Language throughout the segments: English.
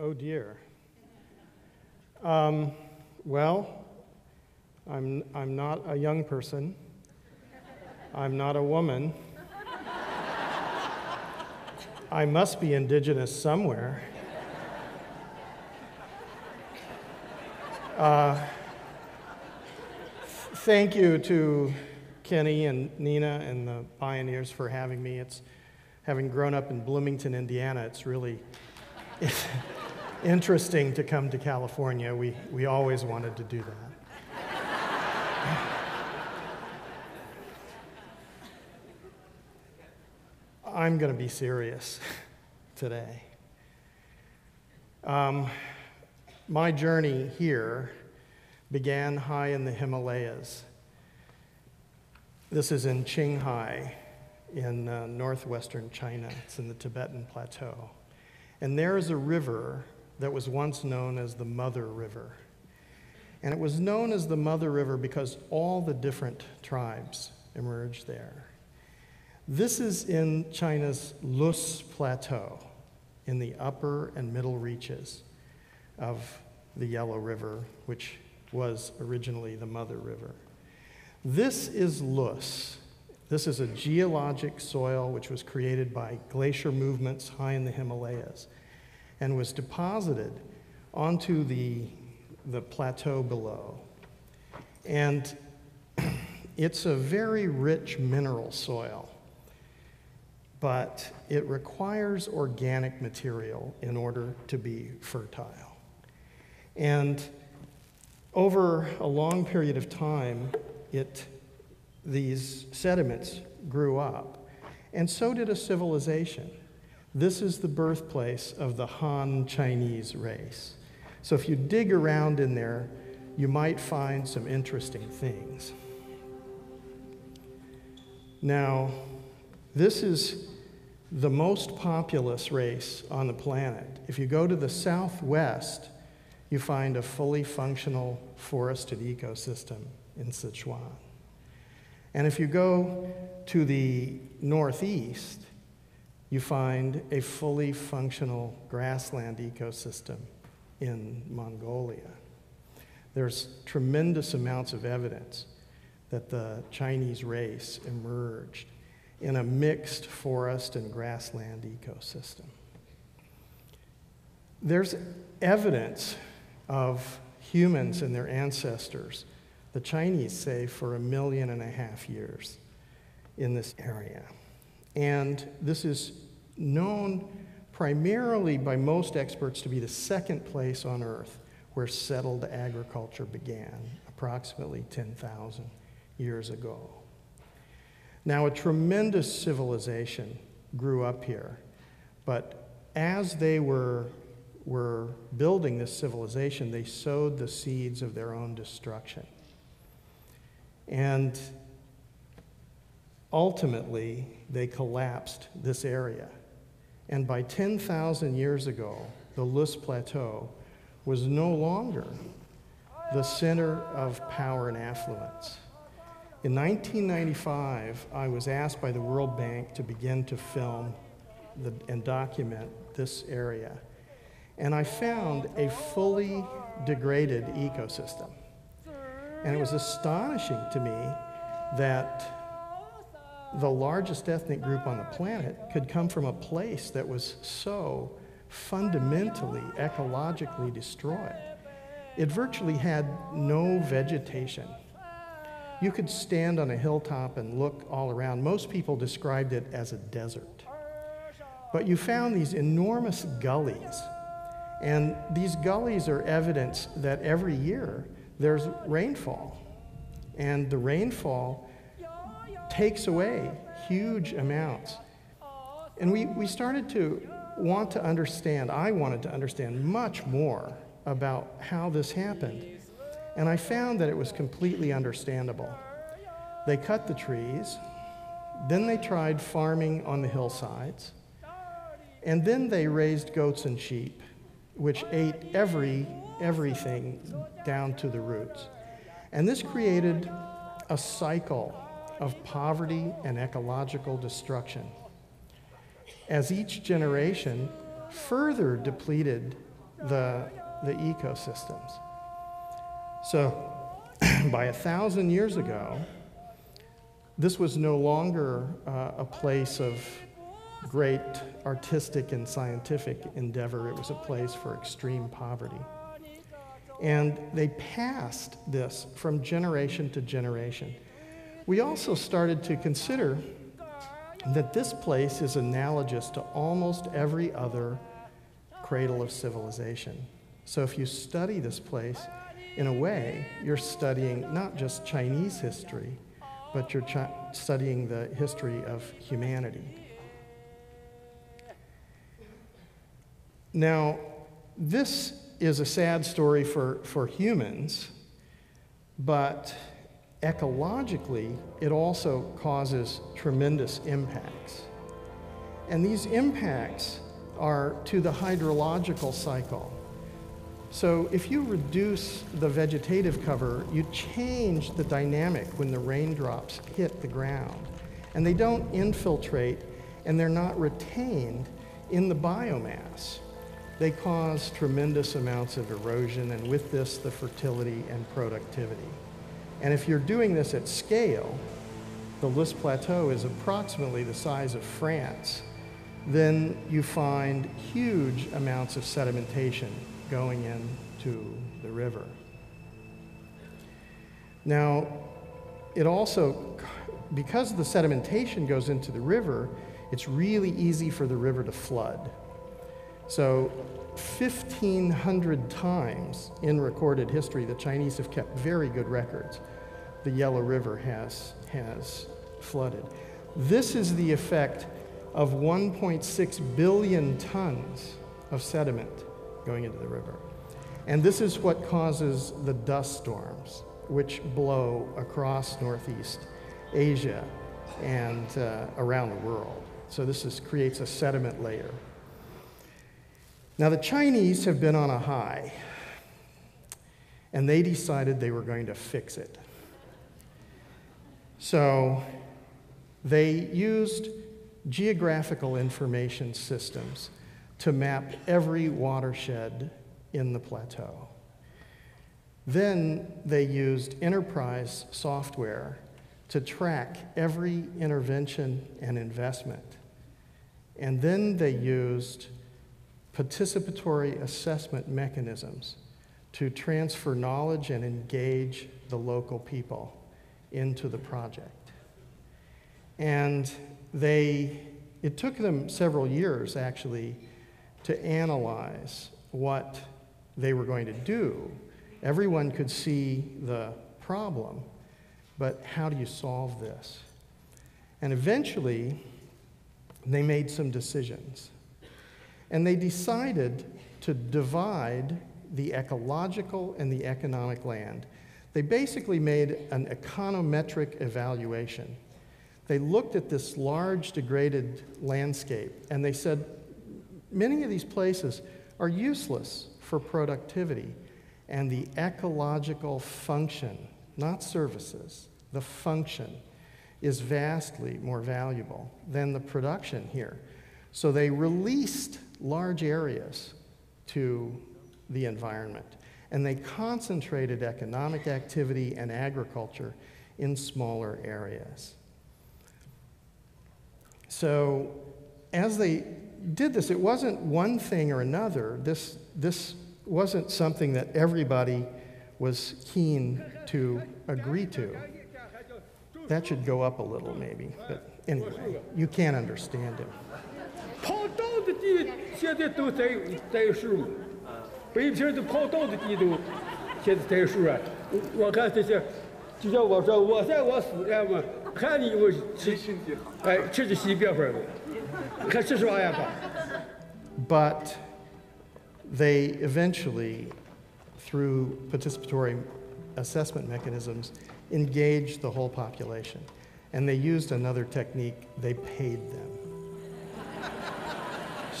Oh dear. Um, well, I'm, I'm not a young person. I'm not a woman. I must be indigenous somewhere. Uh, thank you to Kenny and Nina and the pioneers for having me. It's having grown up in Bloomington, Indiana. It's really it's interesting to come to California. We, we always wanted to do that. I'm going to be serious today. Um, my journey here began high in the Himalayas. This is in Qinghai in uh, northwestern China. It's in the Tibetan Plateau. And there is a river that was once known as the Mother River. And it was known as the Mother River because all the different tribes emerged there. This is in China's Loess Plateau, in the upper and middle reaches of the Yellow River, which was originally the Mother River. This is Loess. This is a geologic soil which was created by glacier movements high in the Himalayas and was deposited onto the, the plateau below. And it's a very rich mineral soil, but it requires organic material in order to be fertile. And over a long period of time, it, these sediments grew up, and so did a civilization. This is the birthplace of the Han Chinese race. So if you dig around in there, you might find some interesting things. Now, this is the most populous race on the planet. If you go to the southwest, you find a fully functional forested ecosystem in Sichuan. And if you go to the northeast, you find a fully functional grassland ecosystem in Mongolia. There's tremendous amounts of evidence that the Chinese race emerged in a mixed forest and grassland ecosystem. There's evidence of humans and their ancestors, the Chinese say, for a million and a half years in this area. And this is known primarily by most experts to be the second place on Earth where settled agriculture began, approximately 10,000 years ago. Now, a tremendous civilization grew up here, but as they were were building this civilization, they sowed the seeds of their own destruction. And ultimately, they collapsed this area. And by 10,000 years ago, the Loess Plateau was no longer the center of power and affluence. In 1995, I was asked by the World Bank to begin to film the, and document this area and I found a fully degraded ecosystem. And it was astonishing to me that the largest ethnic group on the planet could come from a place that was so fundamentally ecologically destroyed. It virtually had no vegetation. You could stand on a hilltop and look all around. Most people described it as a desert. But you found these enormous gullies and these gullies are evidence that every year there's rainfall. And the rainfall takes away huge amounts. And we, we started to want to understand, I wanted to understand much more about how this happened. And I found that it was completely understandable. They cut the trees, then they tried farming on the hillsides, and then they raised goats and sheep which ate every, everything down to the roots. And this created a cycle of poverty and ecological destruction. As each generation further depleted the, the ecosystems. So, by a thousand years ago, this was no longer uh, a place of great artistic and scientific endeavor, it was a place for extreme poverty. And they passed this from generation to generation. We also started to consider that this place is analogous to almost every other cradle of civilization. So if you study this place, in a way, you're studying not just Chinese history, but you're chi- studying the history of humanity. Now, this is a sad story for, for humans, but ecologically, it also causes tremendous impacts. And these impacts are to the hydrological cycle. So, if you reduce the vegetative cover, you change the dynamic when the raindrops hit the ground. And they don't infiltrate and they're not retained in the biomass. They cause tremendous amounts of erosion, and with this, the fertility and productivity. And if you're doing this at scale, the Loess Plateau is approximately the size of France, then you find huge amounts of sedimentation going into the river. Now, it also, because the sedimentation goes into the river, it's really easy for the river to flood. So 1,500 times in recorded history, the Chinese have kept very good records. The Yellow River has, has flooded. This is the effect of 1.6 billion tons of sediment going into the river. And this is what causes the dust storms, which blow across Northeast Asia and uh, around the world. So this is, creates a sediment layer. Now, the Chinese have been on a high, and they decided they were going to fix it. So, they used geographical information systems to map every watershed in the plateau. Then they used enterprise software to track every intervention and investment. And then they used participatory assessment mechanisms to transfer knowledge and engage the local people into the project. And they, it took them several years actually to analyze what they were going to do. Everyone could see the problem, but how do you solve this? And eventually, they made some decisions. And they decided to divide the ecological and the economic land. They basically made an econometric evaluation. They looked at this large degraded landscape and they said many of these places are useless for productivity. And the ecological function, not services, the function is vastly more valuable than the production here. So they released large areas to the environment. And they concentrated economic activity and agriculture in smaller areas. So, as they did this, it wasn't one thing or another. This, this wasn't something that everybody was keen to agree to. That should go up a little, maybe. But anyway, you can't understand him. 跑道的地现在都在栽树，北平的跑道的地都现在栽树啊。我我看这些，就像我说，我在我死了嘛，看你我吃，哎，吃的西边份的，你看这是玩意吧？ But they eventually, through participatory assessment mechanisms, engaged the whole population. And they used another technique, they paid them.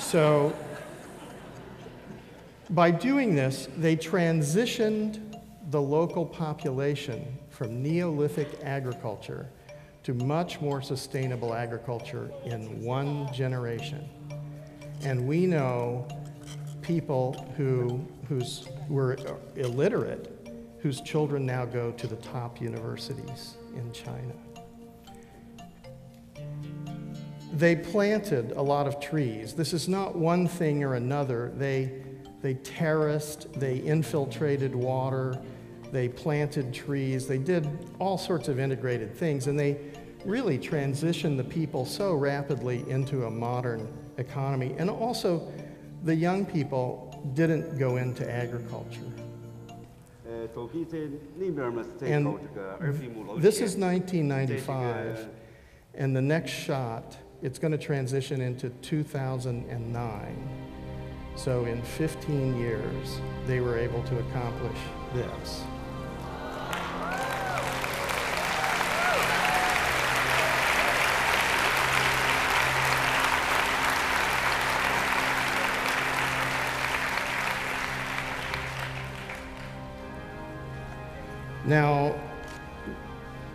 So, by doing this, they transitioned the local population from Neolithic agriculture to much more sustainable agriculture in one generation. And we know people who who's, were illiterate whose children now go to the top universities in China. they planted a lot of trees. This is not one thing or another. They, they terraced, they infiltrated water, they planted trees, they did all sorts of integrated things, and they really transitioned the people so rapidly into a modern economy. And also, the young people didn't go into agriculture. And this is 1995, and the next shot it's going to transition into 2009. So, in 15 years, they were able to accomplish this. Now,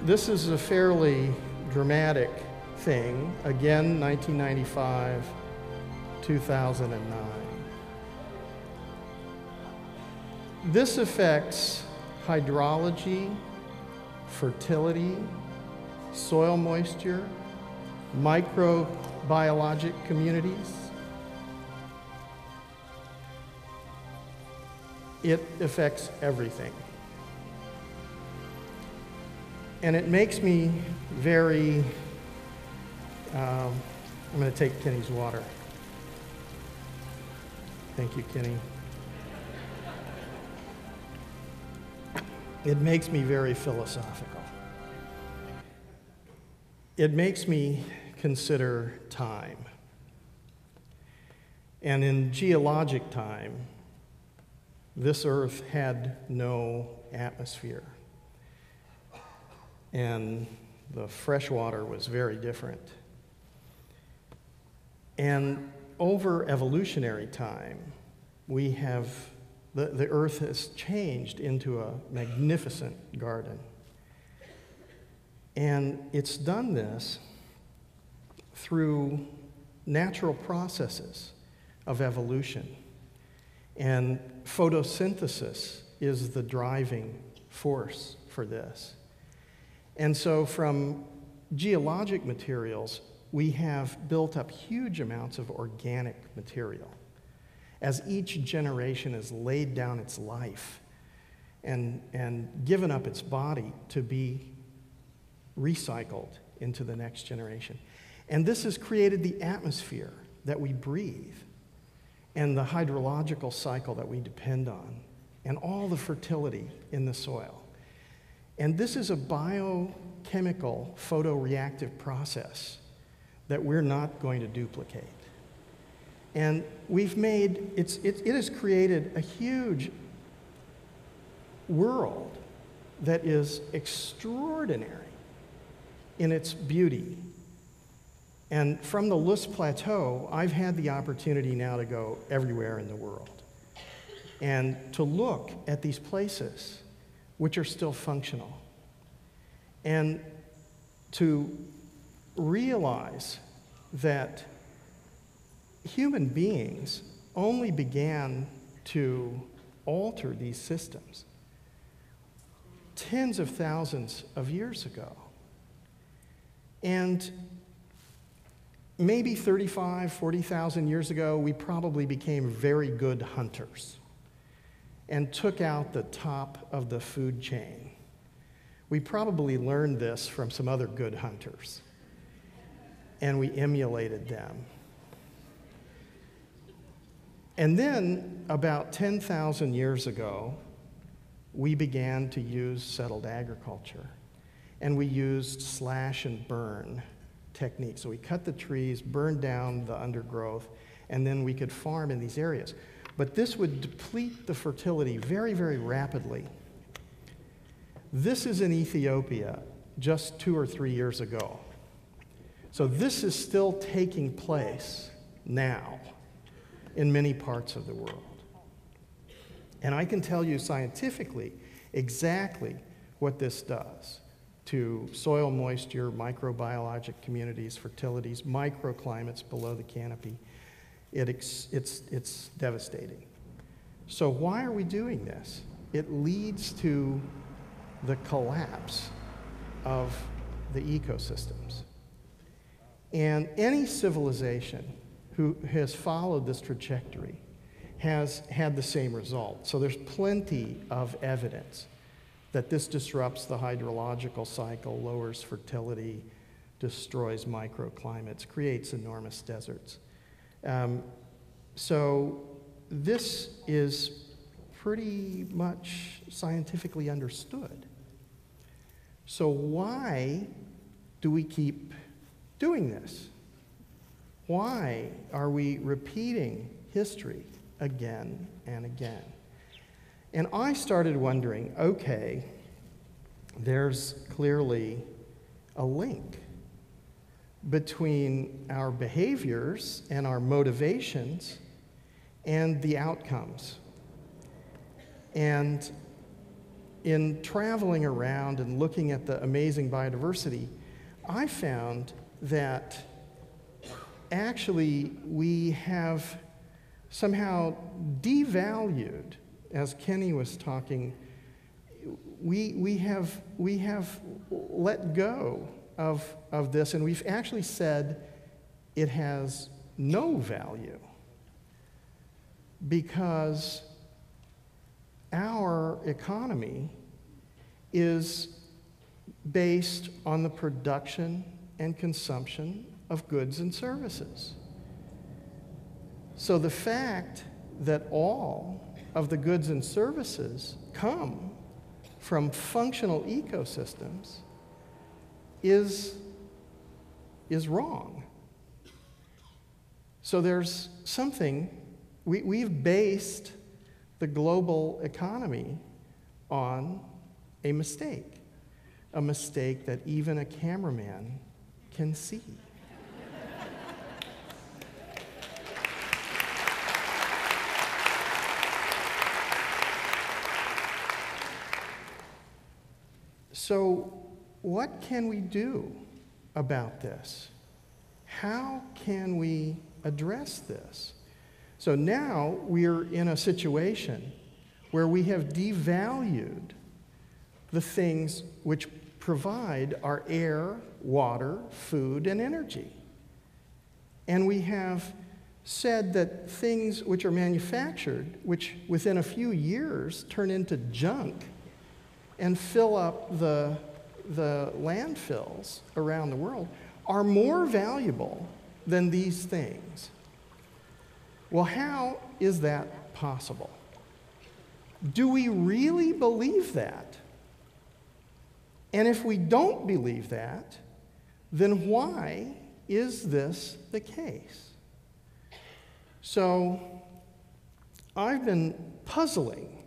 this is a fairly dramatic thing. Again, 1995, 2009. This affects hydrology, fertility, soil moisture, microbiologic communities. It affects everything. And it makes me very. Um, I'm going to take Kenny's water. Thank you, Kenny. It makes me very philosophical. It makes me consider time. And in geologic time, this earth had no atmosphere and the fresh water was very different. And over evolutionary time, we have, the, the earth has changed into a magnificent garden. And it's done this through natural processes of evolution. And photosynthesis is the driving force for this. And so, from geologic materials, we have built up huge amounts of organic material. As each generation has laid down its life and, and given up its body to be recycled into the next generation. And this has created the atmosphere that we breathe and the hydrological cycle that we depend on and all the fertility in the soil. And this is a biochemical photoreactive process that we're not going to duplicate. And we've made, it's, it, it has created a huge world that is extraordinary in its beauty. And from the Loess Plateau, I've had the opportunity now to go everywhere in the world and to look at these places which are still functional. And to realize that human beings only began to alter these systems tens of thousands of years ago. And maybe 35, 40,000 years ago, we probably became very good hunters and took out the top of the food chain. We probably learned this from some other good hunters, and we emulated them. And then, about 10,000 years ago, we began to use settled agriculture. And we used slash and burn techniques. So we cut the trees, burned down the undergrowth, and then we could farm in these areas. But this would deplete the fertility very, very rapidly. This is in Ethiopia just two or three years ago. So this is still taking place now in many parts of the world. And I can tell you scientifically exactly what this does to soil moisture, microbiologic communities, fertilities, microclimates below the canopy. it ex- it's, it's devastating. So, why are we doing this? It leads to the collapse of the ecosystems. And any civilization who has followed this trajectory has had the same result. So there's plenty of evidence that this disrupts the hydrological cycle, lowers fertility, destroys microclimates, creates enormous deserts. Um, so this is pretty much scientifically understood. So why do we keep doing this? Why are we repeating history again and again? And I started wondering okay, there's clearly a link between our behaviors and our motivations and the outcomes. And in traveling around and looking at the amazing biodiversity, I found that actually we have somehow devalued, as Kenny was talking, we, we, have, we have let go of, of this, and we've actually said it has no value because our economy is based on the production and consumption of goods and services. So the fact that all of the goods and services come from functional ecosystems is, is wrong. So there's something, we, we've based the global economy on a mistake, a mistake that even a cameraman can see. so, what can we do about this? How can we address this? So now we're in a situation where we have devalued the things which provide our air, water, food, and energy. And we have said that things which are manufactured, which within a few years turn into junk and fill up the, the landfills around the world, are more valuable than these things. Well, how is that possible? Do we really believe that? And if we don't believe that, then why is this the case? So I've been puzzling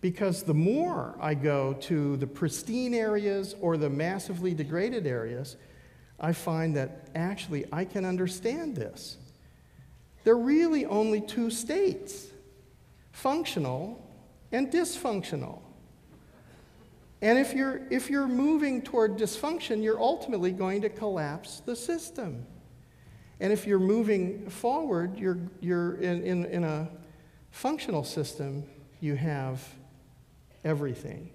because the more I go to the pristine areas or the massively degraded areas, I find that actually I can understand this. There are really only two states functional and dysfunctional. And if you're, if you're moving toward dysfunction, you're ultimately going to collapse the system. And if you're moving forward, you're, you're in, in, in a functional system, you have everything.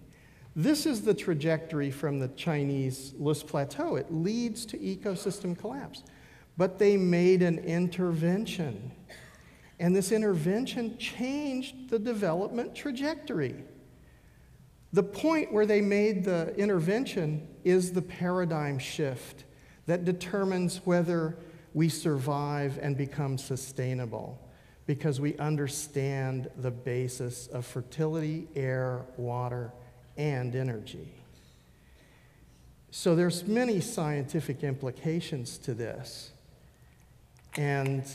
This is the trajectory from the Chinese Loess Plateau. It leads to ecosystem collapse. But they made an intervention. And this intervention changed the development trajectory. The point where they made the intervention is the paradigm shift that determines whether we survive and become sustainable because we understand the basis of fertility, air, water, and energy. So there's many scientific implications to this. And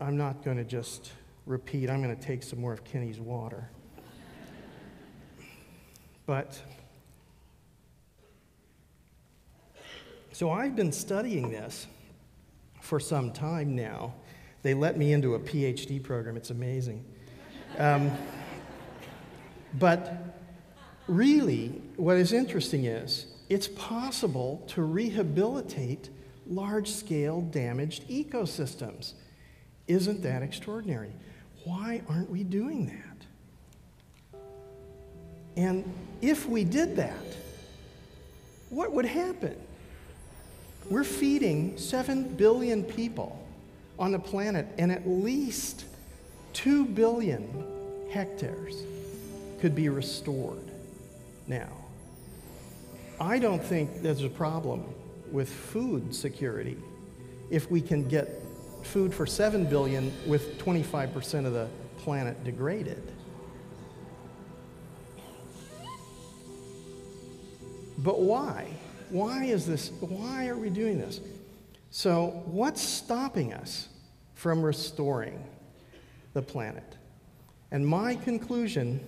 I'm not going to just repeat, I'm going to take some more of Kenny's water. But so I've been studying this for some time now. They let me into a PhD program, it's amazing. Um, but really, what is interesting is it's possible to rehabilitate large scale damaged ecosystems. Isn't that extraordinary? Why aren't we doing that? And if we did that, what would happen? We're feeding 7 billion people on the planet, and at least 2 billion hectares could be restored now. I don't think there's a problem with food security if we can get food for 7 billion with 25% of the planet degraded. But why? Why is this? Why are we doing this? So, what's stopping us from restoring the planet? And my conclusion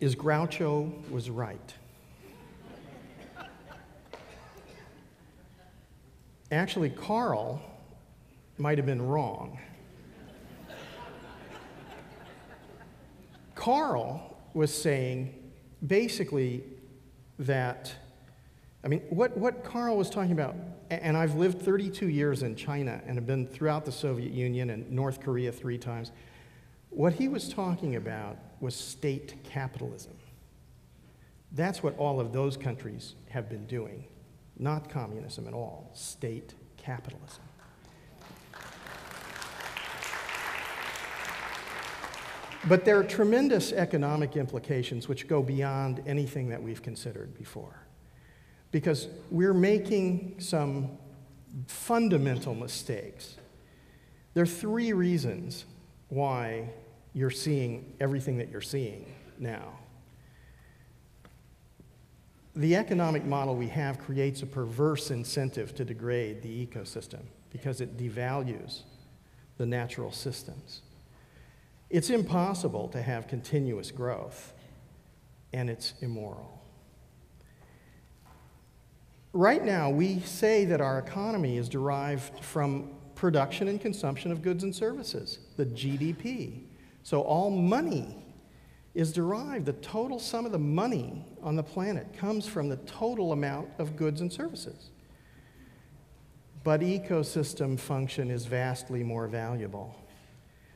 is Groucho was right. Actually, Karl might have been wrong. Karl was saying basically that, I mean, what, what Karl was talking about, and I've lived 32 years in China and have been throughout the Soviet Union and North Korea three times. What he was talking about was state capitalism. That's what all of those countries have been doing, not communism at all, state capitalism. But there are tremendous economic implications which go beyond anything that we've considered before. Because we're making some fundamental mistakes. There are three reasons why you're seeing everything that you're seeing now. The economic model we have creates a perverse incentive to degrade the ecosystem because it devalues the natural systems. It's impossible to have continuous growth, and it's immoral. Right now, we say that our economy is derived from production and consumption of goods and services, the GDP. So all money is derived, the total sum of the money on the planet comes from the total amount of goods and services. But ecosystem function is vastly more valuable.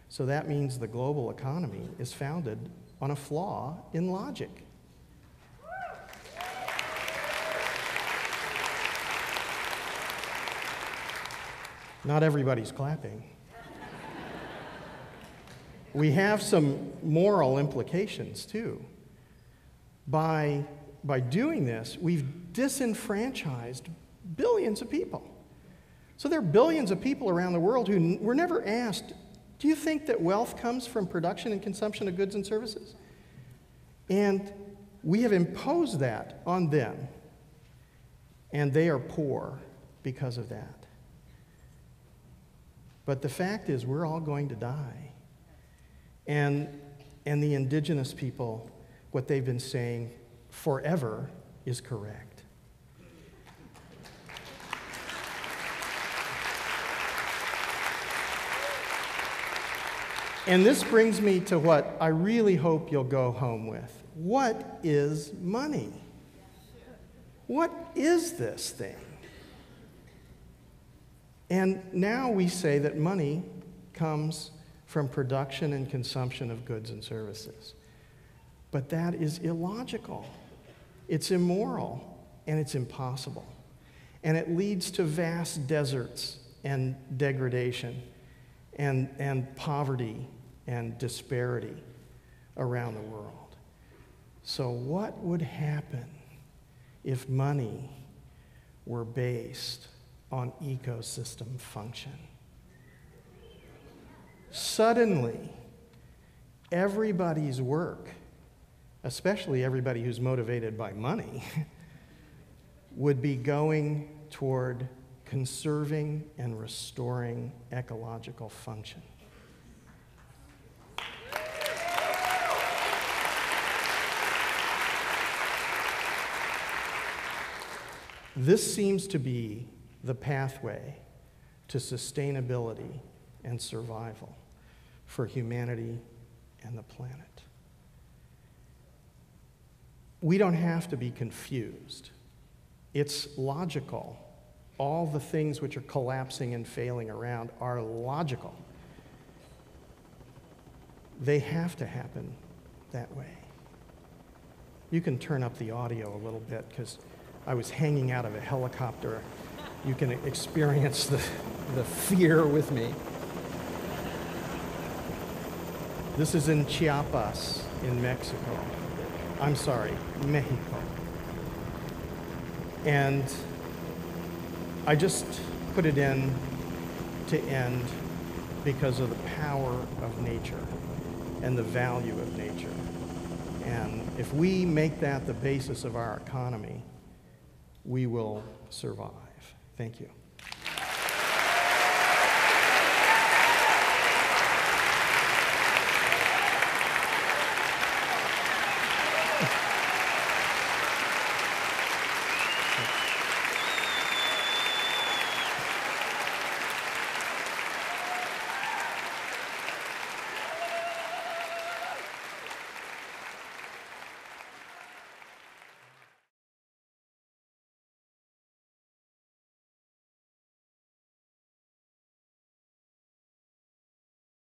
So that means the global economy is founded on a flaw in logic. Not everybody's clapping. we have some moral implications too. By, by doing this, we've disenfranchised billions of people. So there are billions of people around the world who were never asked do you think that wealth comes from production and consumption of goods and services? And we have imposed that on them, and they are poor because of that. But the fact is, we're all going to die. And, and the indigenous people, what they've been saying forever is correct. And this brings me to what I really hope you'll go home with. What is money? What is this thing? And now we say that money comes from production and consumption of goods and services. But that is illogical, it's immoral, and it's impossible. And it leads to vast deserts and degradation and, and poverty and disparity around the world. So, what would happen if money were based on ecosystem function? Suddenly, everybody's work, especially everybody who's motivated by money, would be going toward conserving and restoring ecological function. This seems to be the pathway to sustainability and survival for humanity and the planet. We don't have to be confused. It's logical all the things which are collapsing and failing around are logical. They have to happen that way. You can turn up the audio a little bit because I was hanging out of a helicopter. You can experience the, the fear with me. This is in Chiapas, in Mexico. I'm sorry, Mexico. And I just put it in to end because of the power of nature and the value of nature. And if we make that the basis of our economy, we will survive. Thank you.